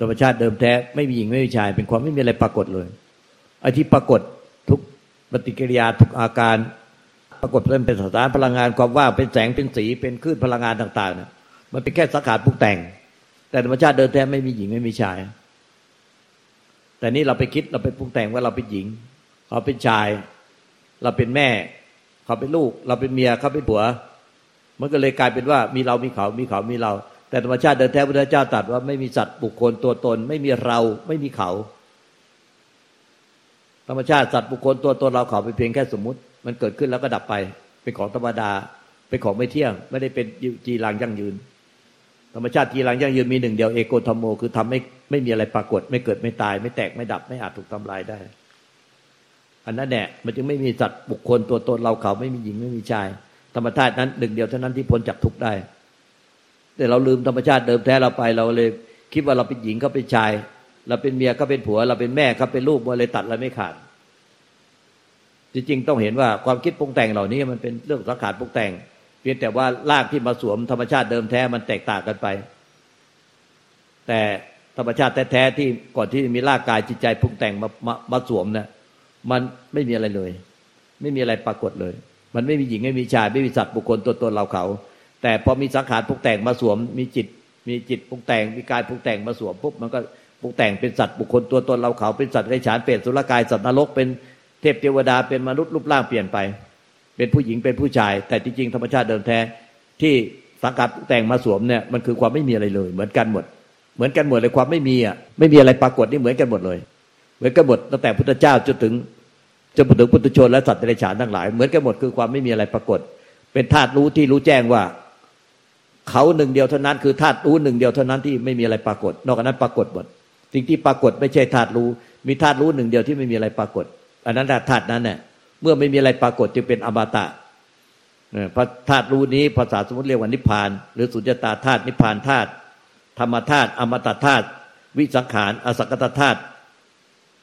ธรรมชาติเดิมแท้ไม่มีหญิงไม่มีชาย เป็นความไม่มีอะไรปรากฏเลยไอ้ที่ปรากฏทุกปฏิกิริยาทุกอาการ ปรากฏเป็นเป็นสารพลังงานความว่างเป็นแสงเป็นสีเป็นคลื่นพลังงานต่างๆเนี่ยมันเป็นแค่สังขารปรุงแต่ง แต่ธรรมชาติเดิมแท้ไม่มีหญิงไม่มีชาย แต่นี่เราไปคิดเราไปปรุงแต่งว่าเราเป็นหญิงเขาเป็นชาย เราเป็นแม่ เขาเป็นลูก เราเป็นเมียเขาเป็นผัว มันก็เลยกลายเป็นว่ามีเรามีเขา มีเขามีเรา แต่ธรรมชาติเดิมแท้พระเจ้าตรัสว่าไม่มีสัตว์บุคคลตัวตน ไม่มีเราไม่มีเขา ธรรมชาติสัตว์บุคคลตัวตนเราเขาเป็นเพียงแค่สมมุติ มันเกิดขึ้นแล้วก็ดับไป เป็นของธรรมดา เป็นของไม่เที่ยง ไม่ได้เป็นจีรังยั่งยืน ธรรมชาติจีรังยั่งยืนมีหนึ่งเดียวเอโกธรรมโมคือทำไม่ไม่มีอะไรปรากฏ ไม่เกิดไม่ตาย ไม่แตกไม่ดับไม่อาจถูกทำลายได้ อันนั้นแหละมันจึงไม่มีสัตว์บุคคลตัวตนเราเขาไม่มีหญิงไม่มีชาย ธรรมชาตินั้นหนึ่งเดียวเท่านั้นที่พ้นจากทุกข์ได้ แต่เราลืมธรรมชาติเดิมแท้เราไปเราเลย คิดว่าเราเป็นหญิงเขาเป็นชาย เราเป็นเมียเขาเป็นผัว เราเป็นแม่เขาเป็นลูกมันเลยตัดอะไรไม่ขาดจริงๆต้องเห็นว่าความคิดปรุงแต่งเหล่านี้มันเป็นเรื่องสังขารปรุงแต่ง เพียงแต่ว่าลากที่มาสวมธรรมชาติเดิมแท้มันแตกต่างกันไป แต่ธรรมชาติแท้ๆที่ก่อนที่มีร่างกายจิตใจปรุงแต่งมามามาสวมเนะมันไม่มีอะไรเลย ไม่มีอะไรปรากฏเลย มันไม่มีหญิงไม่มีชายไม่มีสัตว์บุคคลตัวตนเราเขา แต่พอมีสังขารปรุงแต่งมาสวม มีจิต มีจิตปรุงแต่ง มีกายปรุงแต่งมาสวมปุ๊บมันก็ปรุงแต่งเป็นสัตว์บุคคลตัวตนเราเขาเป็นสัตว์ไรฉานเปรตสุรกายสัตว์นรกเป็นเทพเทวดาเป็นมนุษย์รูปร่างเปลี่ยนไป เป็นผู้หญิงเป็นผู้ชาย แต่จริงๆธรรมชาติเดิมแท้ที่สังกัดแต่งมาสวมเนี่ยมันคือความไม่มีอะไรเลย เหมือนกันหมด เหมือนกันหมดเลยความไม่มีอะไม่มีอะไรปรากฏนี่เหมือนกันหมดเลย เหมือนกันหมดตั้งแต่พุทธเจ้าจนถึงจนถึงพุทธชนและสัตว์ในฉานทั้งหลาย เหมือนกันหมดคือความไม่มีอะไรปรากฏ เป็นธาตุรู้ที่รู้แจ้งว่า เขาหนึ่งเดียวเท่านั้นคือธาตุรู้หนึ่งเดียวเท่านั้นที่ไม่มีอะไรปรากฏ นอกจากนั้นปรากฏหมดสิ่งที่ปรากฏไม่ใช่ธาตุรู้ มีธาตุรู้หนึ่งเดียวที่ไม่มีอะไรปรากฏ อันนั้นธาตุนั้นเนี่ยเมื่อไม่มีอะไรปรากฏจึงเป็นอมตะพระธาตุรู้นี้ภาษาสมมติเรียกว่านิพพาน หรือสุญญตาธาตุนิพพานธาตุธรรมธาตุอมตะธาตุวิสังขารอสังกตธาตุ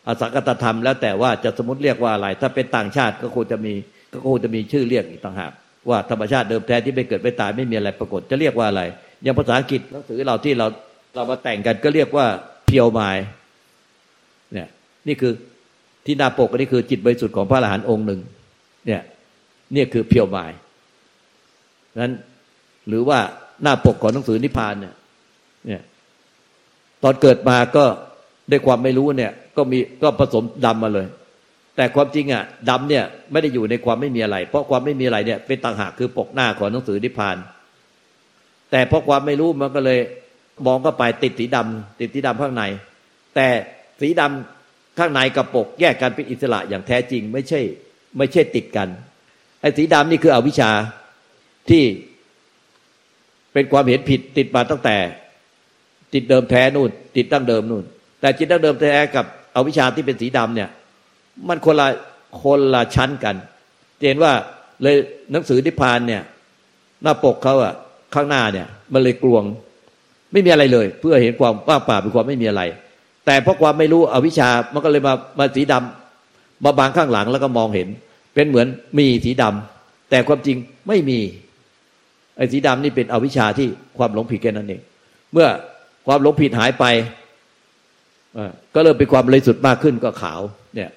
อสังกตธรรม แล้วแต่ว่าจะสมมติเรียกว่าอะไร ถ้าเป็นต่างชาติก็คงจะมีก็คงจะมีชื่อเรียกอีกต่างหาก ว่าธรรมชาติเดิมแท้ที่ไม่เกิดไม่ตายไม่มีอะไรปรากฏจะเรียกว่าอะไร อย่างภาษาอังกฤษหนังสือเราที่เราเรามาแต่งกันก็เรียกว่าเพียวไมเนี่ยนี่คือที่หน้าปกนี่คือจิตบริสุทธิ์ของพระอรหันต์องค์หนึ่งเนี่ยเนี่ยคือเพียวมายนั้นหรือว่าหน้าปกของหนังสือนิพพานเนี่ยเนี่ยตอนเกิดมาก็ได้ความไม่รู้เนี่ย ก็มีก็ผสมดำมาเลย แต่ความจริงอะดำเนี่ยไม่ได้อยู่ในความไม่มีอะไร เพราะความไม่มีอะไรเนี่ย เป็นต่างหากคือปกหน้าของหนังสือนิพพาน แต่เพราะความไม่รู้มันก็เลยมองก็ไปติดสีดำติดสีดำข้างใน แต่สีดำข้างในกับปกแยกกันเป็นอิสระอย่างแท้จริง ไม่ใช่ ไม่ใช่ติดกันไอ้สีดำนี่คืออวิชชาที่เป็นความเห็นผิดติดมาตั้งแต่ ติดเดิมแท้นู่น ติดตั้งเดิมนู่น แต่จิตตั้งเดิมแท้กับอวิชชาที่เป็นสีดำเนี่ย มันคนละคนละชั้นกันเห็นว่าเลยหนังสือนิพพานเนี่ย หน้าปกเขาอะข้างหน้าเนี่ย มันเลยกลวง ไม่มีอะไรเลย เพื่อเห็นความว่างเปล่าเป็นความไม่มีอะไร แต่เพราะความไม่รู้อวิชามันก็เลยมามาสีดำมาบางข้างหลังแล้วก็มองเห็น เป็นเหมือนมีสีดำแต่ความจริงไม่มีไอ้สีดำนี่เป็นอวิชชาที่ความหลงผิดแค่นั้นเองเมื่อความหลงผิดหายไปก็เริ่มเป็นความเลยสุดมากขึ้นก็ขาวเนี่ย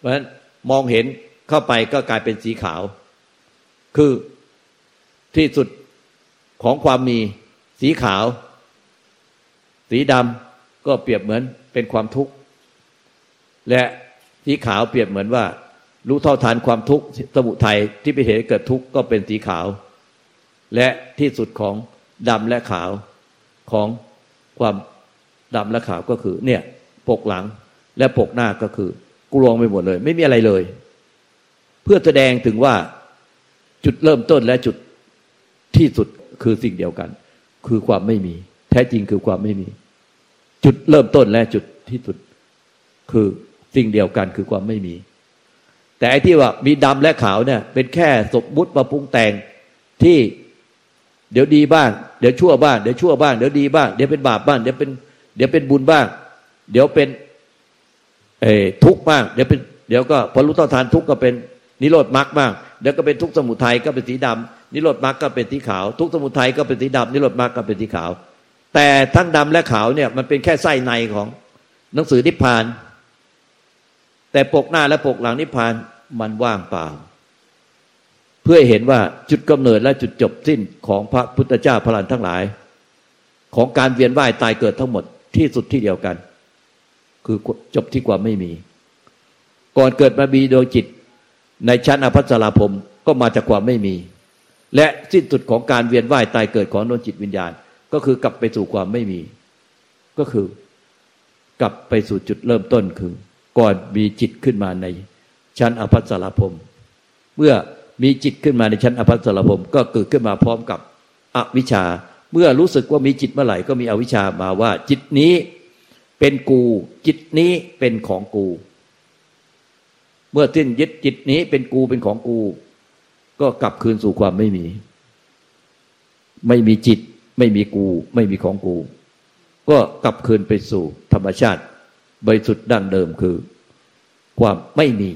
เพราะฉะนั้นมองเห็นเข้าไปก็กลายเป็นสีขาว คือที่สุดของความมีสีขาว สีดำก็เปรียบเหมือนเป็นความทุกข์ และสีขาวเปรียบเหมือนว่า รู้เท่าทานความทุกข์สมุทัยที่ไปเหตุเกิดทุกข์ก็เป็นสีขาว และที่สุดของดำและขาวของความดำและขาวก็คือ เนี่ย ปกหลังและปกหน้าก็คือ กลวงไปหมดเลย ไม่มีอะไรเลย เพื่อแสดงถึงว่าจุดเริ่มต้นและจุดที่สุดคือสิ่งเดียวกัน คือความไม่มี แท้จริงคือความไม่มี จุดเริ่มต้นและจุดที่สุด คือสิ่งเดียวกันคือความไม่มี แต่ไอ้ที่ว่ามีดำและขาวเนี่ย เป็นแค่สมมุติมาปรุงแต่งที่เดี๋ยวดีบ้าง เดี๋ยวชั่วบ้าง เดี๋ยวชั่วบ้าง เดี๋ยวดีบ้าง เดี๋ยวเป็นบาปบ้าง เดี๋ยวเป็น เดี๋ยวเป็นบุญบ้าง เดี๋ยวเป็น เอทุกข์บ้างเดี๋ยวเป็นเดี๋ยวก็พอรู้ต่อทานทุกข์ก็เป็นนิโรธมรรคบ้างเดี๋ยวก็เป็นทุกข์สมุทัยก็เป็นสีดำนิโรธมรรคก็เป็นสีขาว ทุกข์สมุทัยก็เป็นสีดำนิโรธมรรคก็เป็นสีขาว แต่ทั้งดำและขาวเนี่ยมันเป็นแค่ไส้ในของหนังสือนิพพาน แต่ปกหน้าและปกหลังนิพพานมันว่างเปล่า เพื่อเห็นว่าจุดกำเนิดและจุดจบสิ้นของพระพุทธเจ้าพระลันทั้งหลาย ของการเวียนว่ายตายเกิดทั้งหมดที่สุดที่เดียวกัน คือจบที่ความไม่มี ก่อนเกิดมามีโดยจิต ในชั้นอภัสราภมก็มาจากความไม่มี และสิ้นสุดของการเวียนว่ายตายเกิดของดวงจิตวิญญาณ ก็คือกลับไปสู่ความไม่มี ก็คือกลับไปสู่จุดเริ่มต้นคือ ก่อนมีจิตขึ้นมาในชั้นอภัสราภมเมื่อมีจิตขึ้นมาในชั้นอภัสราภมก็เกิดขึ้นมาพร้อมกับอวิชชา เมื่อรู้สึกว่ามีจิตเมื่อไหร่ก็มีอวิชชามาว่า จิตนี้เป็นกูจิต นี้เป็นของกู เมื่อสิ้นยึดจิตนี้เป็นกูเป็นของกู ก็กลับคืนสู่ความไม่มี ไม่มีจิต ไม่มีกู ไม่มีของกู ก็กลับคืนไปสู่ธรรมชาติบริสุทธิ์ดั้งเดิมคือ ความไม่มี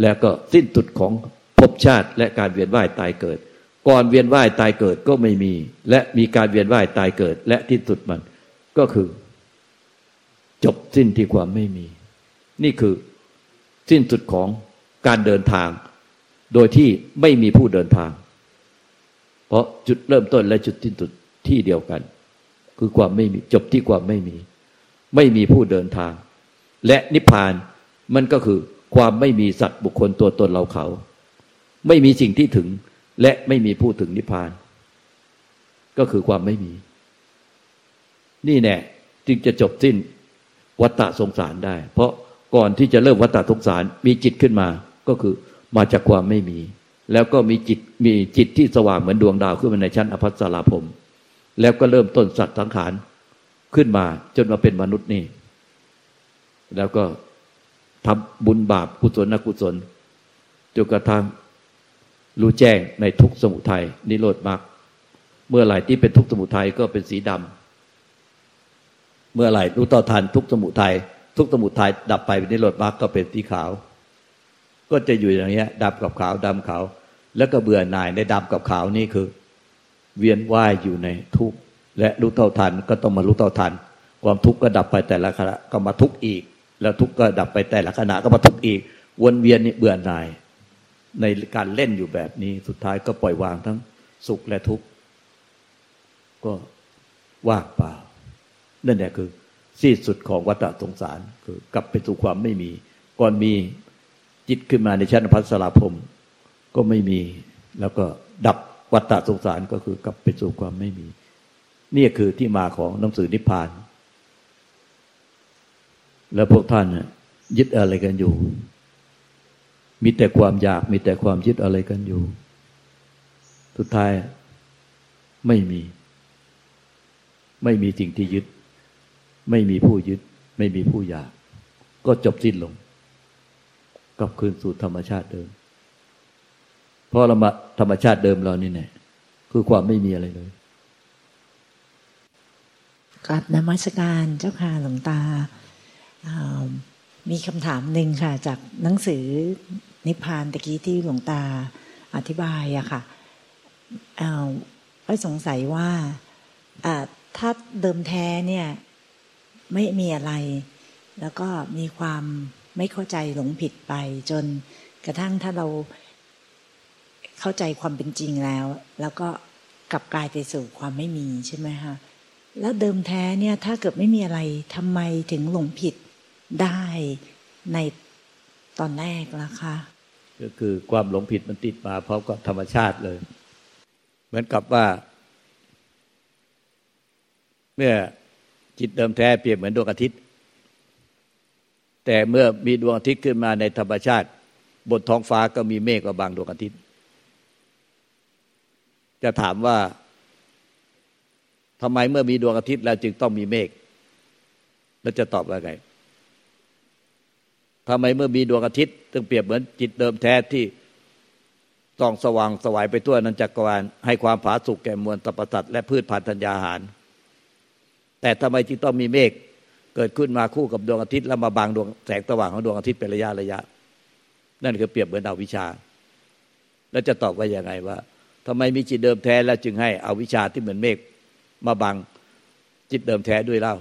แล้วก็สิ้นสุดของภพชาติและการเวียนว่ายตายเกิด ก่อนเวียนว่ายตายเกิดก็ไม่มี และมีการเวียนว่ายตายเกิด และที่สุดมัน ก็คือ จบสิ้นที่ความไม่มี นี่คือสิ้นสุดของการเดินทาง โดยที่ไม่มีผู้เดินทาง เพราะจุดเริ่มต้นและจุดสิ้นสุดที่เดียวกัน คือความไม่มีจบที่ความไม่มี ไม่มีผู้เดินทาง และนิพพานมันก็คือความไม่มีสัตว์บุคคลตัวตนเราเขา ไม่มีสิ่งที่ถึงและไม่มีผู้ถึงนิพพาน ก็คือความไม่มี นี่แน่จึงจะจบสิ้น วัฏฏะสงสารได้ เพราะก่อนที่จะเริ่มวัฏฏทุกสารมีจิตขึ้นมาก็คือมาจากความไม่มี แล้วก็มีจิตมีจิตที่สว่างเหมือนดวงดาวขึ้นมาในชั้นอภัสราภมแล้วก็เริ่มต้นสัตว์สังขารขึ้นมาจนมาเป็นมนุษย์นี่ แล้วก็ทำบุญบาปกุศลนกุศลจนกระทั่งรู้แจ้งในทุกสมุทัยนิโรธมรรคเมื่อไหร่ที่เป็นทุกสมุทัยก็เป็นสีดำ เมื่อไหร่รู้ต่อทันทุกสมุทัยทุกสมุทัยดับไปนิโรธมรรคก็เป็นสีขาว ก็จะอยู่อย่างนี้ดำกับขาวดำขาว แล้วก็เบื่อหน่ายในดำกับขาวนี่คือ เวียนว่ายอยู่ในทุกข์และรู้เท่าทันก็ต้องมารู้เท่าทัน ความทุกข์ก็ดับไปแต่ละขณะก็มาทุกข์อีก แล้วทุกข์ก็ดับไปแต่ละขณะก็มาทุกข์อีก วนเวียนนี่เบื่อหน่าย ในการเล่นอยู่แบบนี้สุดท้ายก็ปล่อยวางทั้งสุขและทุกข์ก็ว่างเปล่า นั่นแหละคือสิ้นสุดของวัฏสงสารคือกลับไปสู่ความไม่มี ก่อนมีจิตขึ้นมาในชั้นพัสราพรมก็ไม่มีแล้วก็ดับวัฏสงสารก็คือกลับไปสู่ความไม่มี นี่คือที่มาของหนังสือนิพพาน แล้วพวกท่านยึดอะไรกันอยู่ มีแต่ความอยากมีแต่ความยึดอะไรกันอยู่ สุดท้ายไม่มี ไม่มีสิ่งที่ยึด ไม่มีผู้ยึด ไม่มีผู้อยาก ก็จบสิ้นลงกลับคืนสู่ธรรมชาติเดิม เพราะเรามาธรรมชาติเดิมเรานี่แน่คือความไม่มีอะไรเลยกราบนมัสการเจ้าค่ะหลวงตา มีคำถามหนึ่งค่ะ จากหนังสือนิพพานตะกี้ที่หลวงตาอธิบายอะค่ะก็สงสัยว่าถ้าเดิมแท้เนี่ย ไม่มีอะไร แล้วก็มีความไม่เข้าใจหลงผิดไป จนกระทั่งถ้าเราเข้าใจความเป็นจริงแล้ว แล้วก็กลับกลายไปสู่ความไม่มีใช่ไหมคะแล้วเดิมแท้เนี่ยถ้าเกิดไม่มีอะไรทำไมถึงหลงผิดได้ในตอนแรกล่ะคะก็คือความหลงผิดมันติดมาพร้อมกับธรรมชาติเลย เหมือนกับว่า เมื่อ จิตเดิมแท้เปรียบเหมือนดวงอาทิตย์ แต่เมื่อมีดวงอาทิตย์ขึ้นมาในธรรมชาติ บนท้องฟ้าก็มีเมฆบางดวงอาทิตย์ จะถามว่าทำไมเมื่อมีดวงอาทิตย์แล้วจึงต้องมีเมฆแล้วจะตอบว่าไงทำไมเมื่อมีดวงอาทิตย์จึงเปรียบเหมือนจิตเดิมแท้ที่ต้องสว่างสวายไปทั่วนันจักรวาลให้ความผาสุกแก่มวลตปสัตว์และพืชพันธัญญาหาร แต่ทำไมจึงต้องมีเมฆเกิดขึ้นมาคู่กับดวงอาทิตย์แล้วมาบังดวงแสงสว่างของดวงอาทิตย์เป็นระยะระยะ นั่นคือเปรียบเหมือนเอาวิชา แล้วจะตอบว่าย่างไงว่าทำไมมีจิตเดิมแท้แล้วจึงให้เอาวิชาที่เหมือนเมฆมาบังจิตเดิมแท้ด้วยเล่า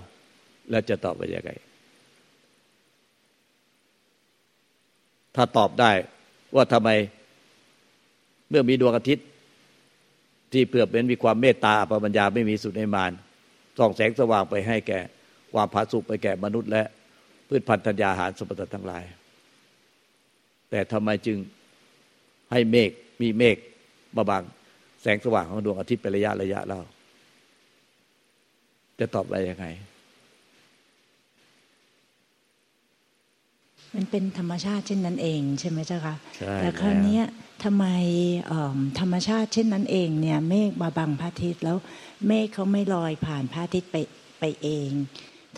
แล้วจะตอบไปยังไง ถ้าตอบได้ว่าทำไมเมื่อมีดวงอาทิตย์ ที่เปลือเป็นมีความเมตตาปปัญญาไม่มีสุดในมาน ส่องแสงสว่างไปให้แก่ความผาสุกไปแก่มนุษย์และพืชพันธุ์ธัญญาหารสมบัติทั้งหลาย แต่ทำไมจึงให้เมฆมีเมฆมาบังแสงสว่างของดวงอาทิตย์เป็นระยะระยะเล่าจะตอบไปยังไง มันเป็นธรรมชาติเช่นนั้นเองใช่ไหมเจ้าคะใช่แต่คราวนี้ทำไมธรรมชาติเช่นนั้นเองเนี่ยเมฆมาบังพระอาทิตย์แล้วเมฆเขาไม่ลอยผ่านพระอาทิตย์ไปไปเอง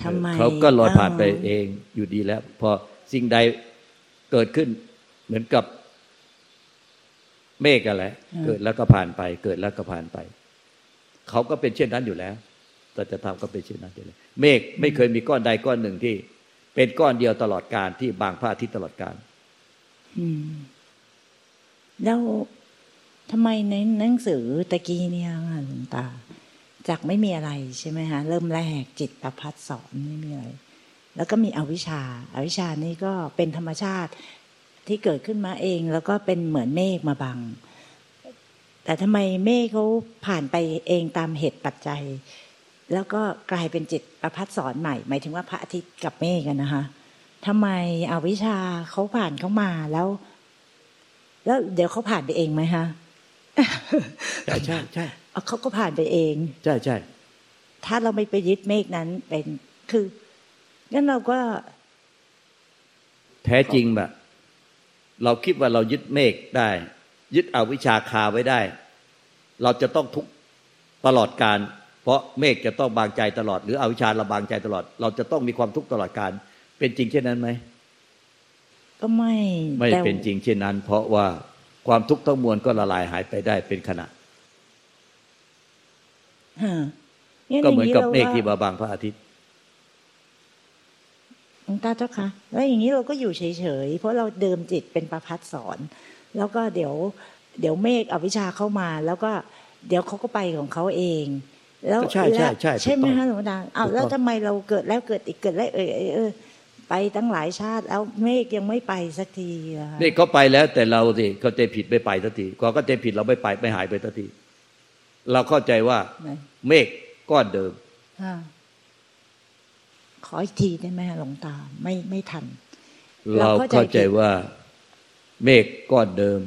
ทำไมเขาก็ลอยผ่านไปเองอยู่ดีแล้ว พอสิ่งใดเกิดขึ้นเหมือนกับเมฆอะไรเกิดแล้วก็ผ่านไป เกิดแล้วก็ผ่านไป เขาก็เป็นเช่นนั้นอยู่แล้วแต่จะทำก็เป็นเช่นนั้นอยู่แล้วเมฆไม่เคยมีก้อนใดก้อนหนึ่งที่ เป็นก้อนเดียวตลอดการที่บางพระอาทิตย์ตลอดการแล้วทำไมในหนังสือตะกี้เนี่ยหลวงตา จากไม่มีอะไรใช่ไหมฮะเริ่มแรกจิตประพัดสอนไม่มีอะไร แล้วก็มีอวิชชาอาวิชชานี่ก็เป็นธรรมชาติที่เกิดขึ้นมาเอง แล้วก็เป็นเหมือนเมฆมาบัง แต่ทำไมเมฆเขาผ่านไปเองตามเหตุปัจจัย แล้วก็กลายเป็นจิตประพัดสอนใหม่ หมายถึงว่าพระอาทิตย์กับเมฆกันนะคะทำไมอวิชาเขาผ่านเข้ามาแล้ว แล้วเดี๋ยวเขาผ่านไปเองไหมคะใช่ใช่ใช่เขาก็ผ่านไปเอง ใช่ใช่ถ้าเราไม่ไปยึดเมฆนั้นเป็นคืองั้นเราก็ แท้จริงแบบเราคิดว่าเรายึดเมฆได้ ยึดเอาวิชาคาไว้ได้ เราจะต้องทุกตลอดการ เพราะเมฆจะต้องบางใจตลอด หรืออวิชาเราบางใจตลอด เราจะต้องมีความทุกข์ตลอดการ เป็นจริงเช่นนั้นไหมก็ไม่ไม่เป็นจริงเช่นนั้น เพราะว่าความทุกข์ทั้งมวลก็ละลายหายไปได้เป็นขณะก็เหมือนกับเมฆที่บาบางพระอาทิตย์งตาเจ้าคะแล้วอย่างนี้เราก็อยู่เฉยๆเพราะเราเดิมจิตเป็นประพัดสอน แล้วก็เดี๋ยว เดี๋ยวเมฆอวิชาเข้ามา แล้วก็เดี๋ยวเขาก็ไปของเขาเอง แล้วใช่ใช่ใช่ใช่ไหมคะหลวงตาอ้าวแล้วทำไมเราเกิดแล้วเกิดอีกเกิดแล้วเออเออไปตั้งหลายชาติแล้วเมฆยังไม่ไปสักทีเมฆเขาไปแล้วแต่เราสิเขาใจผิดไม่ไปสักทีก็ก็ใจผิดเราไม่ไปไม่หายไปสักทีเราเข้าใจว่าเมฆก้อนเดิมขออีกทีได้ไหมหลวงตาไม่ไม่ทัน เราเข้าใจว่า เมฆก้อนเดิม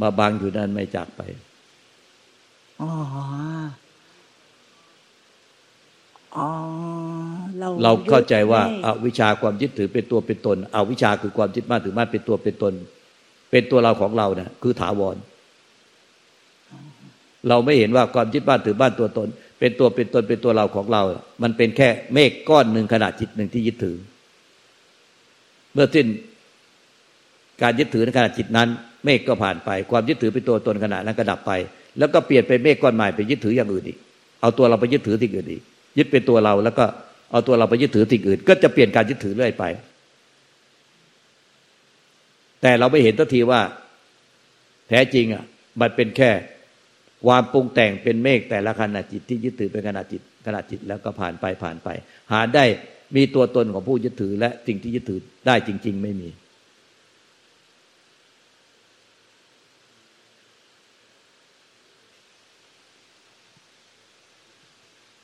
มาบังอยู่นั่นไม่จากไป อ๋ออ๋อเราเราเข้าใจว่าอาวิชาความยึดถือเป็นตัวเป็นตนอาวิชาคือความยึดมั่นถือมั่นเป็นตัวเป็นตน เป็นตัวเราของเราเนี่ยคือถาวร เราไม่เห็นว่าความยึดบ้านถือบ้านตัวตน เป็นตัวเป็นตนเป็นตัวเราของเรา มันเป็นแค่เมฆก้อนหนึ่งขนาดจิตหนึ่งที่ยึดถือ เมื่อสิ้นการยึดถือในขณะจิตนั้น เมฆก็ผ่านไป ความยึดถือเป็นตัวตนขณะนั้นก็ดับไป แล้วก็เปลี่ยนเป็นเมฆก้อนใหม่ไปยึดถืออย่างอื่นอีก เอาตัวเราไปยึดถือสิ่งอื่นอีก ยึดเป็นตัวเราแล้วก็เอาตัวเราไปยึดถือสิ่งอื่น ก็จะเปลี่ยนการยึดถือเรื่อยไป แต่เราไม่เห็นทันทีว่าแท้จริงอะ มันเป็นแค่ความปรุงแต่งเป็นเมฆแต่ละขณะจิตที่ยึดถือเป็นขณะจิตขณะจิตแล้วก็ผ่านไปผ่านไป หาได้มีตัวตนของผู้ยึดถือและสิ่งที่ยึดถือได้จริง ๆ ไม่มี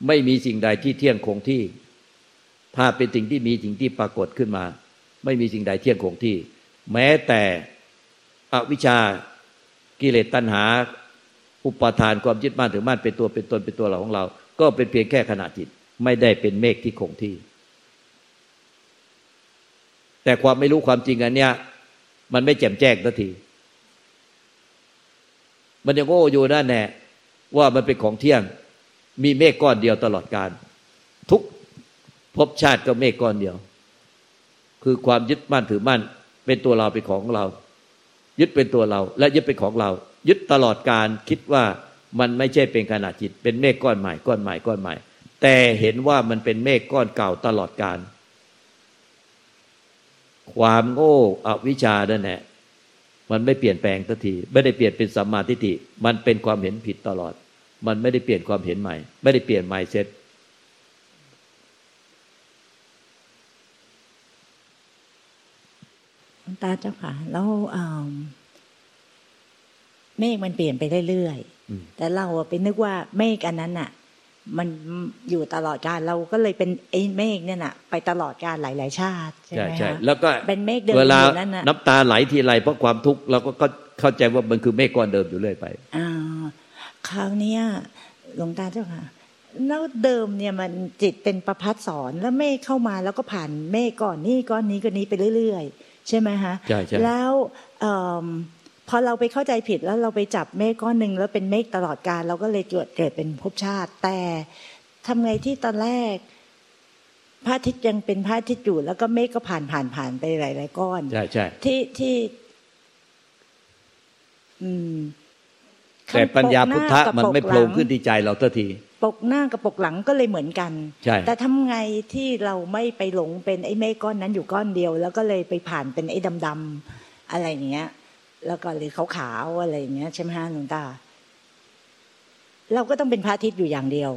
ไม่มีสิ่งใดที่เที่ยงคงที่ถ้าเป็นสิ่งที่มีสิ่งที่ปรากฏขึ้นมา ไม่มีสิ่งใดเที่ยงคงที่ แม้แต่อวิชชากิเลสตัณหา อุปาทานความยึดมั่นถือมั่นเป็นตัวเป็นตนเป็นตัวเราของเรา ก็เป็นเพียงแค่ขณะจิต ไม่ได้เป็นเมฆที่คงที่ แต่ความไม่รู้ความจริงอันเนี้ยมันไม่แจ่มแจ้งทันที มันยังโง่อยู่นั่นแน่ว่ามันเป็นของเที่ยง มีเมฆก้อนเดียวตลอดการ ทุกภพชาติก็เมฆก้อนเดียว คือความยึดมั่นถือมั่น เป็นตัวเราเป็นของเรา ยึดเป็นตัวเรา และยึดเป็นของเรา ยึดตลอดการคิดว่ามันไม่ใช่เป็นขณะจิต เป็นเมฆก้อนใหม่ก้อนใหม่ก้อนใหม่ แต่เห็นว่ามันเป็นเมฆก้อนเก่าตลอดการ ความโง่อวิชานั่นแหละมันไม่เปลี่ยนแปลงทันที ไม่ได้เปลี่ยนเป็นสัมมาทิฏฐิมันเป็นความเห็นผิดตลอด มันไม่ได้เปลี่ยนความเห็นใหม่ ไม่ได้เปลี่ยนไมเซ็ตตาเจ้าค่ะ แล้วเมฆมันเปลี่ยนไปเรื่อยๆแต่เราไปนึกว่าเมฆอันนั้นน่ะ มันอยู่ตลอดกาลเราก็เลยเป็นไอ้เมฆเนี่ยน่ะ ไปตลอดกาลหลาย ๆ ชาติใช่ไหมคะแล้วก็เป็นเมฆเดิมเวลาน้ำตาไหลทีไรเพราะความทุกข์เราก็เข้าใจว่ามันคือเมฆก้อนเดิมอยู่เรื่อยไปอ่า คราวนี้หลวงตาเจ้าค่ะแล้วเดิมเนี่ยมันจิตเป็นประพัดสอนแล้วเมฆเข้ามาแล้วก็ผ่านเมฆก่อนนี้ก้อนนี้ก้อนนี้ไปเรื่อยๆ ใช่ไหมฮะใช่ใช่แล้วพอเราไปเข้าใจผิดแล้วเราไปจับเมฆก้อนหนึ่งแล้วเป็นเมฆตลอดการเราก็เลยเกิดเกิดเป็นภพชาติ แต่ทำไงที่ตอนแรกพระอาทิตย์ยังเป็นพระอาทิตย์อยู่แล้วก็เมฆก็ผ่านผ่านผ่านไปหลายๆก้อนใช่ใช่ที่ที่ อืม แต่ปัญญาพุทธะมันไม่โผล่ขึ้นที่ใจเราทันทีปกหน้ากับปกหลังก็เลยเหมือนกันใช่แต่ทำไงที่เราไม่ไปหลงเป็นไอ้เมฆก้อนนั้นอยู่ก้อนเดียว แล้วก็เลยไปผ่านเป็นไอ้ดำๆอะไรอย่างเงี้ย แล้วก็หรือขาวๆอะไรอย่างเงี้ยใช่ไหมฮะหลวงตา เราก็ต้องเป็นพระอาทิตย์อยู่อย่างเดียว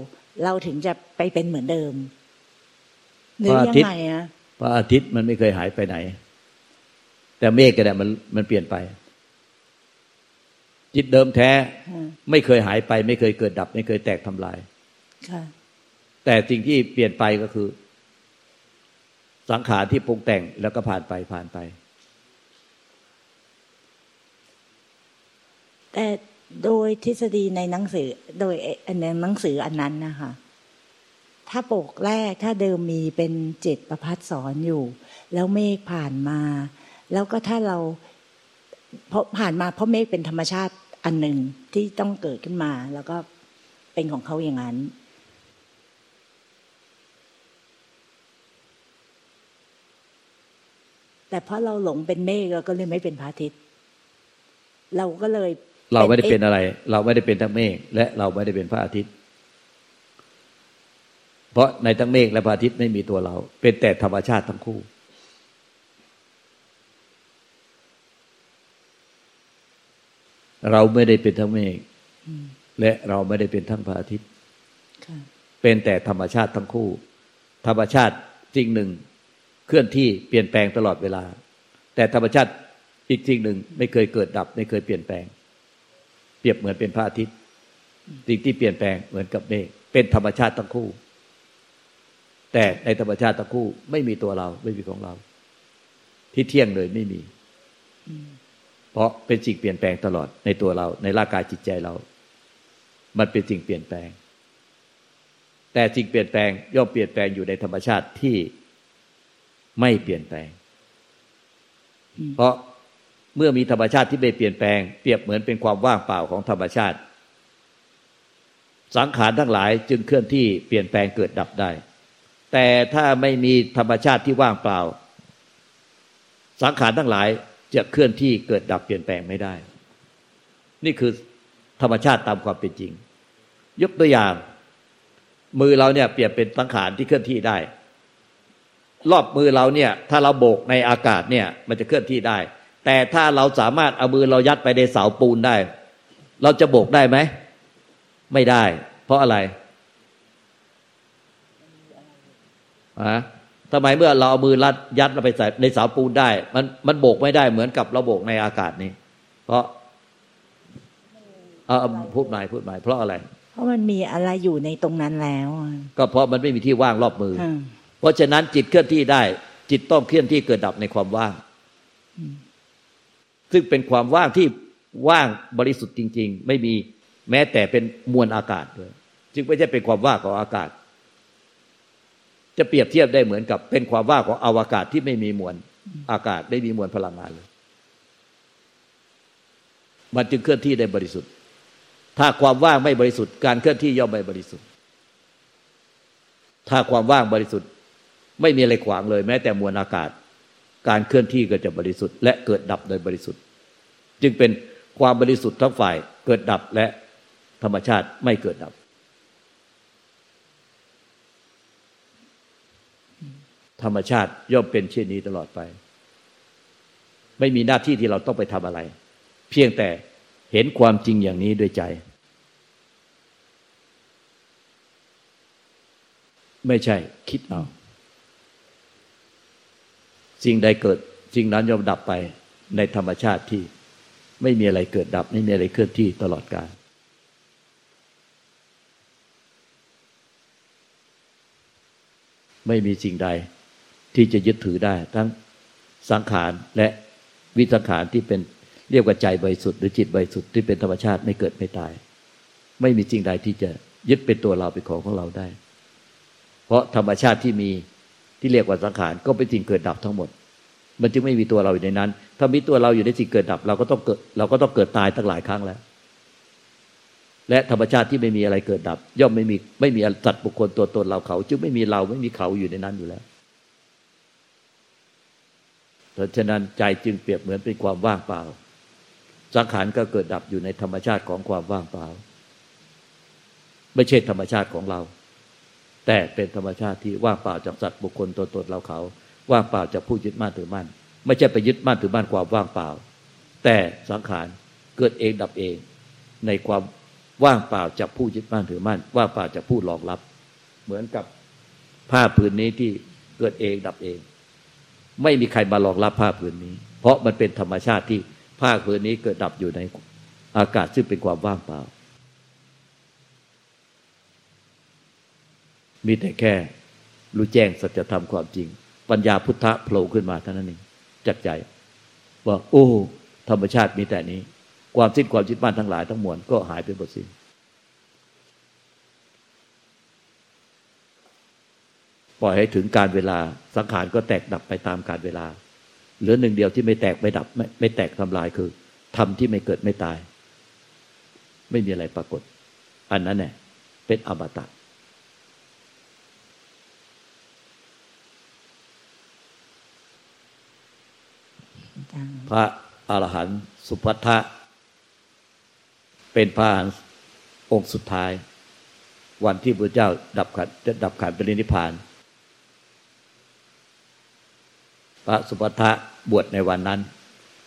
เราถึงจะไปเป็นเหมือนเดิมหรือยังไงอะพระอาทิตย์มันไม่เคยหายไปไหน แต่เมฆก็ได้มันมันเปลี่ยนไป จิตเดิมแท้ ไม่เคยหายไป ไม่เคยเกิดดับ ไม่เคยแตกทำลายแต่สิ่งที่เปลี่ยนไปก็คือ สังขารที่ปรุงแต่งแล้วก็ผ่านไปผ่านไป แต่โดยทฤษฎีในหนังสือ โดยในหนังสืออันนั้นนะคะถ้าปกแรกถ้าเดิมมีเป็นเจ็ดประพัดสอนอยู่ แล้วเมฆผ่านมา แล้วก็ถ้าเราเพราะผ่านมาเพราะเมฆเป็นธรรมชาติ อันหนึ่งที่ต้องเกิดขึ้นมา แล้วก็เป็นของเขาอย่างนั้นแต่เพราะเราหลงเป็นเมฆเราก็เลยไม่เป็นพระอาทิตย์ เราก็เลย เราไม่ได้เป็นอะไร เราไม่ได้เป็นทั้งเมฆและเราไม่ได้เป็นพระอาทิตย์ เพราะในทั้งเมฆและพระอาทิตย์ไม่มีตัวเรา เป็นแต่ธรรมชาติทั้งคู่ เราไม่ได้เป็นทั้งเมฆและเราไม่ได้เป็นทั้งพระอาทิตย์เป็นแต่ธรรมชาติทั้งคู่ ธรรมชาติจริงหนึ่ง เคลื่อนที่เปลี่ยนแปลงตลอดเวลา แต่ธรรมชาติอีกจริงหนึ่ง ไม่เคยเกิดดับ ไม่เคยเปลี่ยนแปลง เปรียบเหมือนเป็นพระอาทิตย์สิ่งที่เปลี่ยนแปลงเหมือนกับเมฆเป็นธรรมชาติทั้งคู่ แต่ในธรรมชาติทั้งคู่ ไม่มีตัวเราไม่มีของเรา ที่เที่ยงเลยไม่มี เพราะเป็นสิ่งเปลี่ยนแปลงตลอดในตัวเราในร่างกายจิตใจเรา มันเป็นสิ่งเปลี่ยนแปลง แต่สิ่งเปลี่ยนแปลงย่อมเปลี่ยนแปลงอยู่ในธรรมชาติที่ไม่เปลี่ยนแปลง เพราะเมื่อมีธรรมชาติที่ไม่เปลี่ยนแปลง เปรียบเหมือนเป็นความว่างเปล่าของธรรมชาติ สังขารทั้งหลายจึงเคลื่อนที่เปลี่ยนแปลงเกิดดับได้ แต่ถ้าไม่มีธรรมชาติที่ว่างเปล่า สังขารทั้งหลาย จะเคลื่อนที่เกิดดับเปลี่ยนแปลงไม่ได้ นี่คือธรรมชาติตามความเป็นจริง ยกตัวอย่าง มือเราเนี่ยเปรียบเป็นสังขารที่เคลื่อนที่ได้ รอบมือเราเนี่ย ถ้าเราโบกในอากาศเนี่ย มันจะเคลื่อนที่ได้ แต่ถ้าเราสามารถเอามือเรายัดไปในเสาปูนได้ เราจะโบกได้ไหมไม่ได้ เพราะอะไรอะ ทำไมเมื่อเราเอามือรัดยัดเราไปใส่ในเสาปูนได้ มันมันโบกไม่ได้เหมือนกับเราโบกในอากาศนี่เพราะเอาพูดหมายพูดหมายเพราะอะไร เพราะมันมีอะไรอยู่ในตรงนั้นแล้ว ก็เพราะมันไม่มีที่ว่างรอบมือ เพราะฉะนั้นจิตเคลื่อนที่ได้ จิตต้องเคลื่อนที่เกิดดับในความว่าง ซึ่งเป็นความว่างที่ว่างบริสุทธิ์จริง ๆ ไม่มีแม้แต่เป็นมวลอากาศด้วยจึงไม่ใช่เป็นความว่างของอากาศ จะเปรียบเทียบได้เหมือนกับ เป็นความว่างของอวกาศที่ไม่มีมวลอากาศไม่มีมวลพลังงานเลย มันจึงเคลื่อนที่ได้บริสุทธิ์ ถ้าความว่างไม่บริสุทธิ์ การเคลื่อนที่ย่อมไม่บริสุทธิ์ ถ้าความว่างบริสุทธิ์ ไม่มีอะไรขวางเลย แม้แต่มวลอากาศ การเคลื่อนที่ก็จะบริสุทธิ์ และเกิดดับโดยบริสุทธิ์ จึงเป็นความบริสุทธิ์ทั้งฝ่ายเกิดดับและธรรมชาติไม่เกิดดับ ธรรมชาติย่อมเป็นเช่นนี้ตลอดไป ไม่มีหน้าที่ที่เราต้องไปทำอะไร เพียงแต่เห็นความจริงอย่างนี้ด้วยใจ ไม่ใช่คิดเอา สิ่งใดเกิดสิ่งนั้นย่อมดับไปในธรรมชาติที่ไม่มีอะไรเกิดดับ ไม่มีอะไรเคลื่อนที่ตลอดกาลไม่มีสิ่งใด ที่จะยึดถือได้ ทั้งสังขารและวิสังขารที่เป็นเรียกว่าใจบริสุทธิ์หรือจิตบริสุทธิ์ที่เป็นธรรมชาติไม่เกิดไม่ตาย ไม่มีสิ่งใดที่จะยึดเป็นตัวเราเป็นของของเราได้ เพราะธรรมชาติที่มีที่เรียกว่าสังขารก็เป็นสิ่งเกิดดับทั้งหมด มันจึงไม่มีตัวเราอยู่ในนั้น ถ้ามีตัวเราอยู่ในสิ่งเกิดดับ เราก็ต้องเกิดเราก็ต้องเกิดตายตั้งหลายครั้งแล้ว และธรรมชาติที่ไม่มีอะไรเกิดดับ ย่อมไม่มีไม่มีสัตว์บุคคลตัวตนเราเขา จึงไม่มีเราไม่มีเขาอยู่ในนั้นอยู่แล้ว เพราะฉะนั้นใจจึงเปรียบเหมือนเป็นความว่างเปล่า สังขารก็เกิดดับอยู่ในธรรมชาติของความว่างเปล่า ไม่ใช่ธรรมชาติของเรา แต่เป็นธรรมชาติที่ว่างเปล่าจากสัตว์บุคคลตัวตนเราเขา ว่างเปล่าจากผู้ยึดมั่นถือมั่น ไม่ใช่ไปยึดมั่นถือมั่นความว่างเปล่า แต่สังขารเกิดเองดับเอง ในความว่างเปล่าจากผู้ยึดมั่นถือมั่น ว่างเปล่าจากผู้รองรับ เหมือนกับผ้าผืนนี้ที่เกิดเองดับเอง ไม่มีใครมารองรับผ้าผืนนี้ เพราะมันเป็นธรรมชาติที่ผ้าผืนนี้เกิดดับอยู่ในอากาศซึ่งเป็นความว่างเปล่า มีแต่แค่รู้แจ้งสัจธรรมความจริง ปัญญาพุทธะโผล่ขึ้นมาเท่านั้นเองจักใจ ว่า โอ้ ธรรมชาติมีแต่นี้ ความสิ้นความจิตบ้านทั้งหลายทั้งมวลก็หายไปหมดสิ้น ปล่อยให้ถึงการเวลาสังขารก็แตกดับไปตามการเวลา เหลือหนึ่งเดียวที่ไม่แตกไม่ดับ ไม่ไม่แตกทำลายคือทำที่ไม่เกิดไม่ตาย ไม่มีอะไรปรากฏ อันนั้นเนี่ยเป็นอมตะพระอรหันต์สุภัทะเป็นพระอรหันต์องค์สุดท้าย วันที่พระเจ้าดับขันจะดับขันเป็นนิพพาน พระสุภัทะบวชในวันนั้น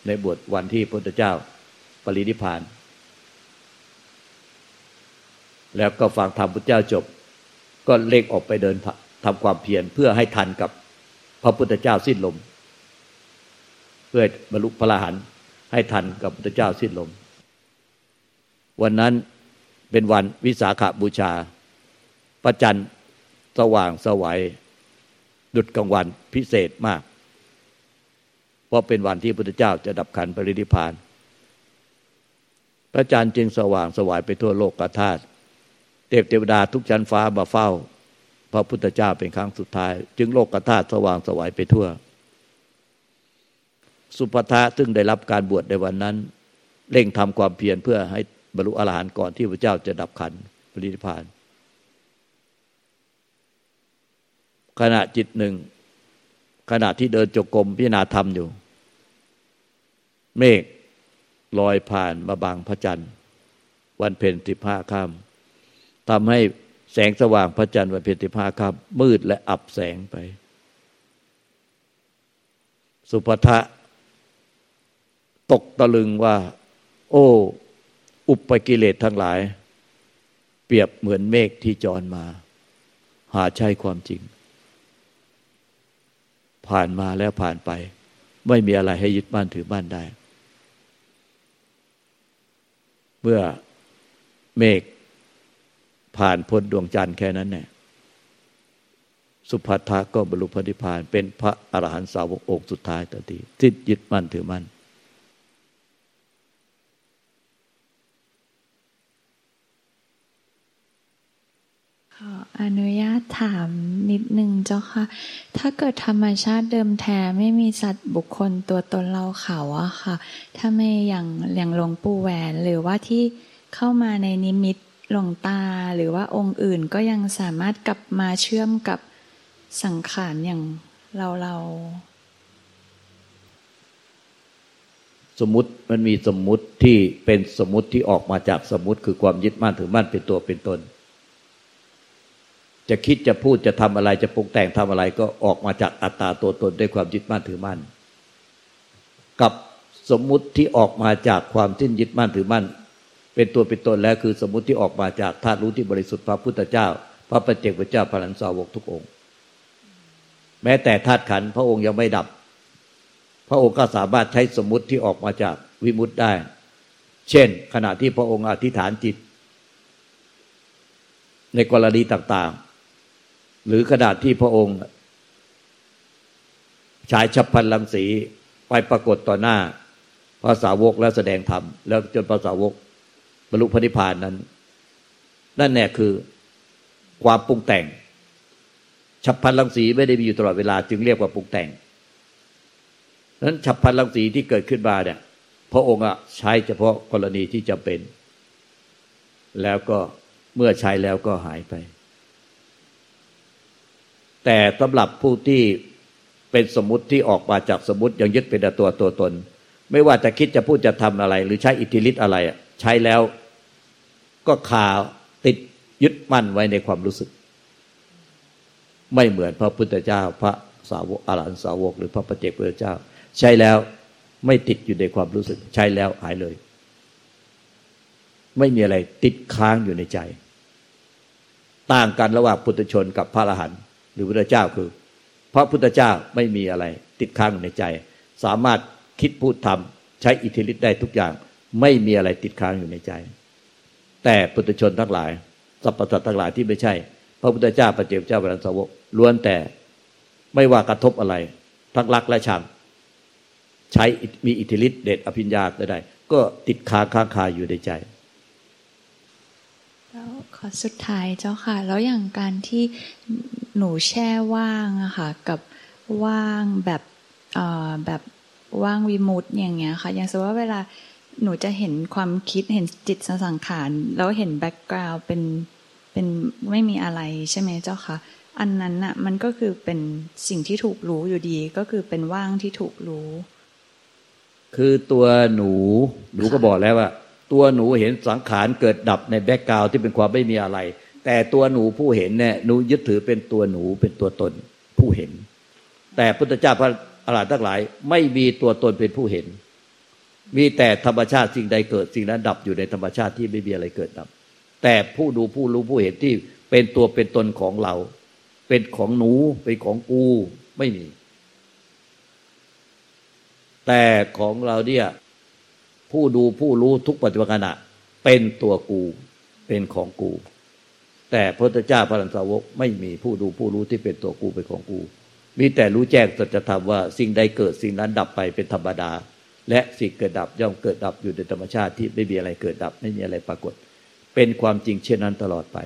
ในบวชวันที่พระพุทธเจ้าปรินิพาน แล้วก็ฟังธรรมพุทธเจ้าจบ ก็เล่งออกไปเดินทำความเพียรเพื่อให้ทันกับพระพุทธเจ้าสิ้นลม เพื่อบรรลุพระรหันให้ทันกับพระพุทธเจ้าสิ้นลม วันนั้นเป็นวันวิสาขาบูชา ประจันสว่างสวัยดุดกลางวันพิเศษมาก เพราะเป็นวันที่พระพุทธเจ้าจะดับขันปรินิพาน พระจันทร์จึงสว่างสวายไปทั่วโลกกธาตุเทพเทวดาทุกชั้นฟ้ามาเฝ้า พระพุทธเจ้าเป็นครั้งสุดท้าย จึงโลกกธาตุสว่างสวายไปทั่ว สุภทะซึ่งได้รับการบวชในวันนั้น เร่งทำความเพียรเพื่อให้บรรลุอรหันต์ก่อนที่พระเจ้าจะดับขันปรินิพานขณะจิตหนึ่ง ขณะที่เดินจกกรมพิจารณาธรรมอยู่ เมฆลอยผ่านมาบางพระจันทร์ วันเพ็ญสิบห้าค่ำทำให้แสงสว่างพระจันทร์วันเพ็ญสิบห้าค่ำมืดและอับแสงไป สุภทะตกตะลึงว่า โอ้ อุปกิเลสทั้งหลาย เปรียบเหมือนเมฆที่จรมา หาใช่ความจริง ผ่านมาแล้วผ่านไป ไม่มีอะไรให้ยึดบ้านถือบ้านได้ เมื่อเมฆผ่านพ้นดวงจันทร์แค่นั้นเนี่ยสุภัททะก็บรรลุพระนิพพาน เป็นพระอรหันตสาวกองค์สุดท้ายตันทีที่ยึดมั่นถือมั่น ขออนุญาตถามนิดนึงเจ้าค่ะ ถ้าเกิดธรรมชาติเดิมแท้ไม่มีสัตว์บุคคลตัวตนเราเขาอะค่ะ ถ้าไม่อย่างอย่างหลวงปู่แหวนหรือว่าที่เข้ามาในนิมิตหลวงตาหรือว่าองค์อื่นก็ยังสามารถกลับมาเชื่อมกับสังขารอย่างเราเราสมมติมันมีสมมติที่เป็นสมมติที่ออกมาจากสมมติคือความยึดมั่นถือมั่นเป็นตัวเป็นตน จะคิดจะพูดจะทำอะไรจะปรุงแต่งทำอะไรก็ออกมาจากอัตตาตัวตนด้วยความยึดมั่นถือมั่น กับสมมุติที่ออกมาจากความทิ้นยึดมั่นถือมั่น เป็นตัวเป็นตนแล้วคือสมมุติที่ออกมาจากธาตุรู้ที่บริสุทธิ์พระพุทธเจ้า พระปฏิเจกพระเจ้าพระลันสาวกทุกองค์ แม้แต่ธาตุขันพระองค์ยังไม่ดับ พระองค์ก็สามารถใช้สมมุติที่ออกมาจากวิมุตได้ เช่น ขณะที่พระองค์อธิษฐานจิต ในกรณีต่างๆ หรือขณะที่พระองค์ฉายฉับพันลังสีไปปรากฏต่อหน้าภาษาวกและแสดงธรรม แล้วจนภาษาวกบรรลุพระนิพพานนั้น นั่นแน่คือความปรุงแต่ง ฉับพันลังสีไม่ได้มีอยู่ตลอดเวลา จึงเรียกว่าปรุงแต่งนั้นฉับพันลังสีที่เกิดขึ้นมาเนี่ยพระองค์ใช้เฉพาะกรณีที่จำเป็น แล้วก็เมื่อใช้แล้วก็หายไป แต่สำหรับผู้ที่เป็นสมมติที่ออกมาจากสมมติยังยึดเป็นตัวตัวตน ไม่ว่าจะคิดจะพูดจะทำอะไร หรือใช้อิทธิฤทธิ์อะไรใช้แล้วก็คาติดยึดมั่นไว้ในความรู้สึก ไม่เหมือนพระพุทธเจ้า พระสาวกอรหันสาวก หรือพระปเจกพุทธเจ้า ใช้แล้วไม่ติดอยู่ในความรู้สึก ใช้แล้วหายเลย ไม่มีอะไรติดค้างอยู่ในใจ ต่างกันระหว่างพุทธชนกับพระอรหันต์ รือพระเจ้าคือ พระพุทธเจ้าไม่มีอะไร ติดค้างในใจ สามารถคิดพูดทำใช้อิทธิฤทธิ์ได้ทุกอย่าง ไม่มีอะไรติดค้างอยู่ในใจ แต่พุทธชนทั้งหลายสรรพสัตทั้งหลายที่ไม่ใช่ พระพุทธเจ้าพระเจ้าเจ้าพระสาวกล้วนแต่ไม่ว่ากระทบอะไร ทั้งรักและชังใช้มีอิทธิฤทธิ์เดชอภิญญาได้ก็ติดค้างค้างคาอยู่ในใจ ขอสุดท้ายเจ้าค่ะ แล้วอย่างการที่หนูแช่ว่างอะค่ะ กับว่างแบบแบบว่างวิมุตอย่างเงี้ยค่ะ อย่างสมมติว่าเวลาหนูจะเห็นความคิดเห็นจิตสังขารแล้วเห็นแบ็กกราวด์เป็นเป็นไม่มีอะไรใช่ไหมเจ้าค่ะ อันนั้นอะมันก็คือเป็นสิ่งที่ถูกรู้อยู่ดีก็คือเป็นว่างที่ถูกรู้ คือตัวหนูหนูก็บอกแล้วว่า ตัวหนูเห็นสังขารเกิดดับในแบ็กกราวที่เป็นความไม่มีอะไร แต่ตัวหนูผู้เห็นเนี่ยหนูยึดถือเป็นตัวหนูเป็นตัวตนผู้เห็น แต่พุทธเจ้าพระอรหันต์ทั้งหลาย ไม่มีตัวตนเป็นผู้เห็น มีแต่ธรรมชาติสิ่งใดเกิดสิ่งนั้นดับอยู่ในธรรมชาติที่ไม่มีอะไรเกิดดับ แต่ผู้ดูผู้รู้ผู้เห็นที่เป็นตัวเป็นตนของเรา เป็นของหนูเป็นของกูไม่มี แต่ของเราเนี่ย ผู้ดูผู้รู้ทุกปัจจุบันขณะ เป็นตัวกูเป็นของกู แต่พระพุทธเจ้าพระสาวกไม่มีผู้ดูผู้รู้ที่เป็นตัวกูเป็นของกู มีแต่รู้แจ้งสัจธรรมว่าสิ่งใดเกิดสิ่งนั้นดับไปเป็นธรรมดา และสิ่งเกิดดับย่อมเกิดดับอยู่ในธรรมชาติที่ไม่มีอะไรเกิดดับไม่มีอะไรปรากฏ เป็นความจริงเช่นนั้นตลอดไป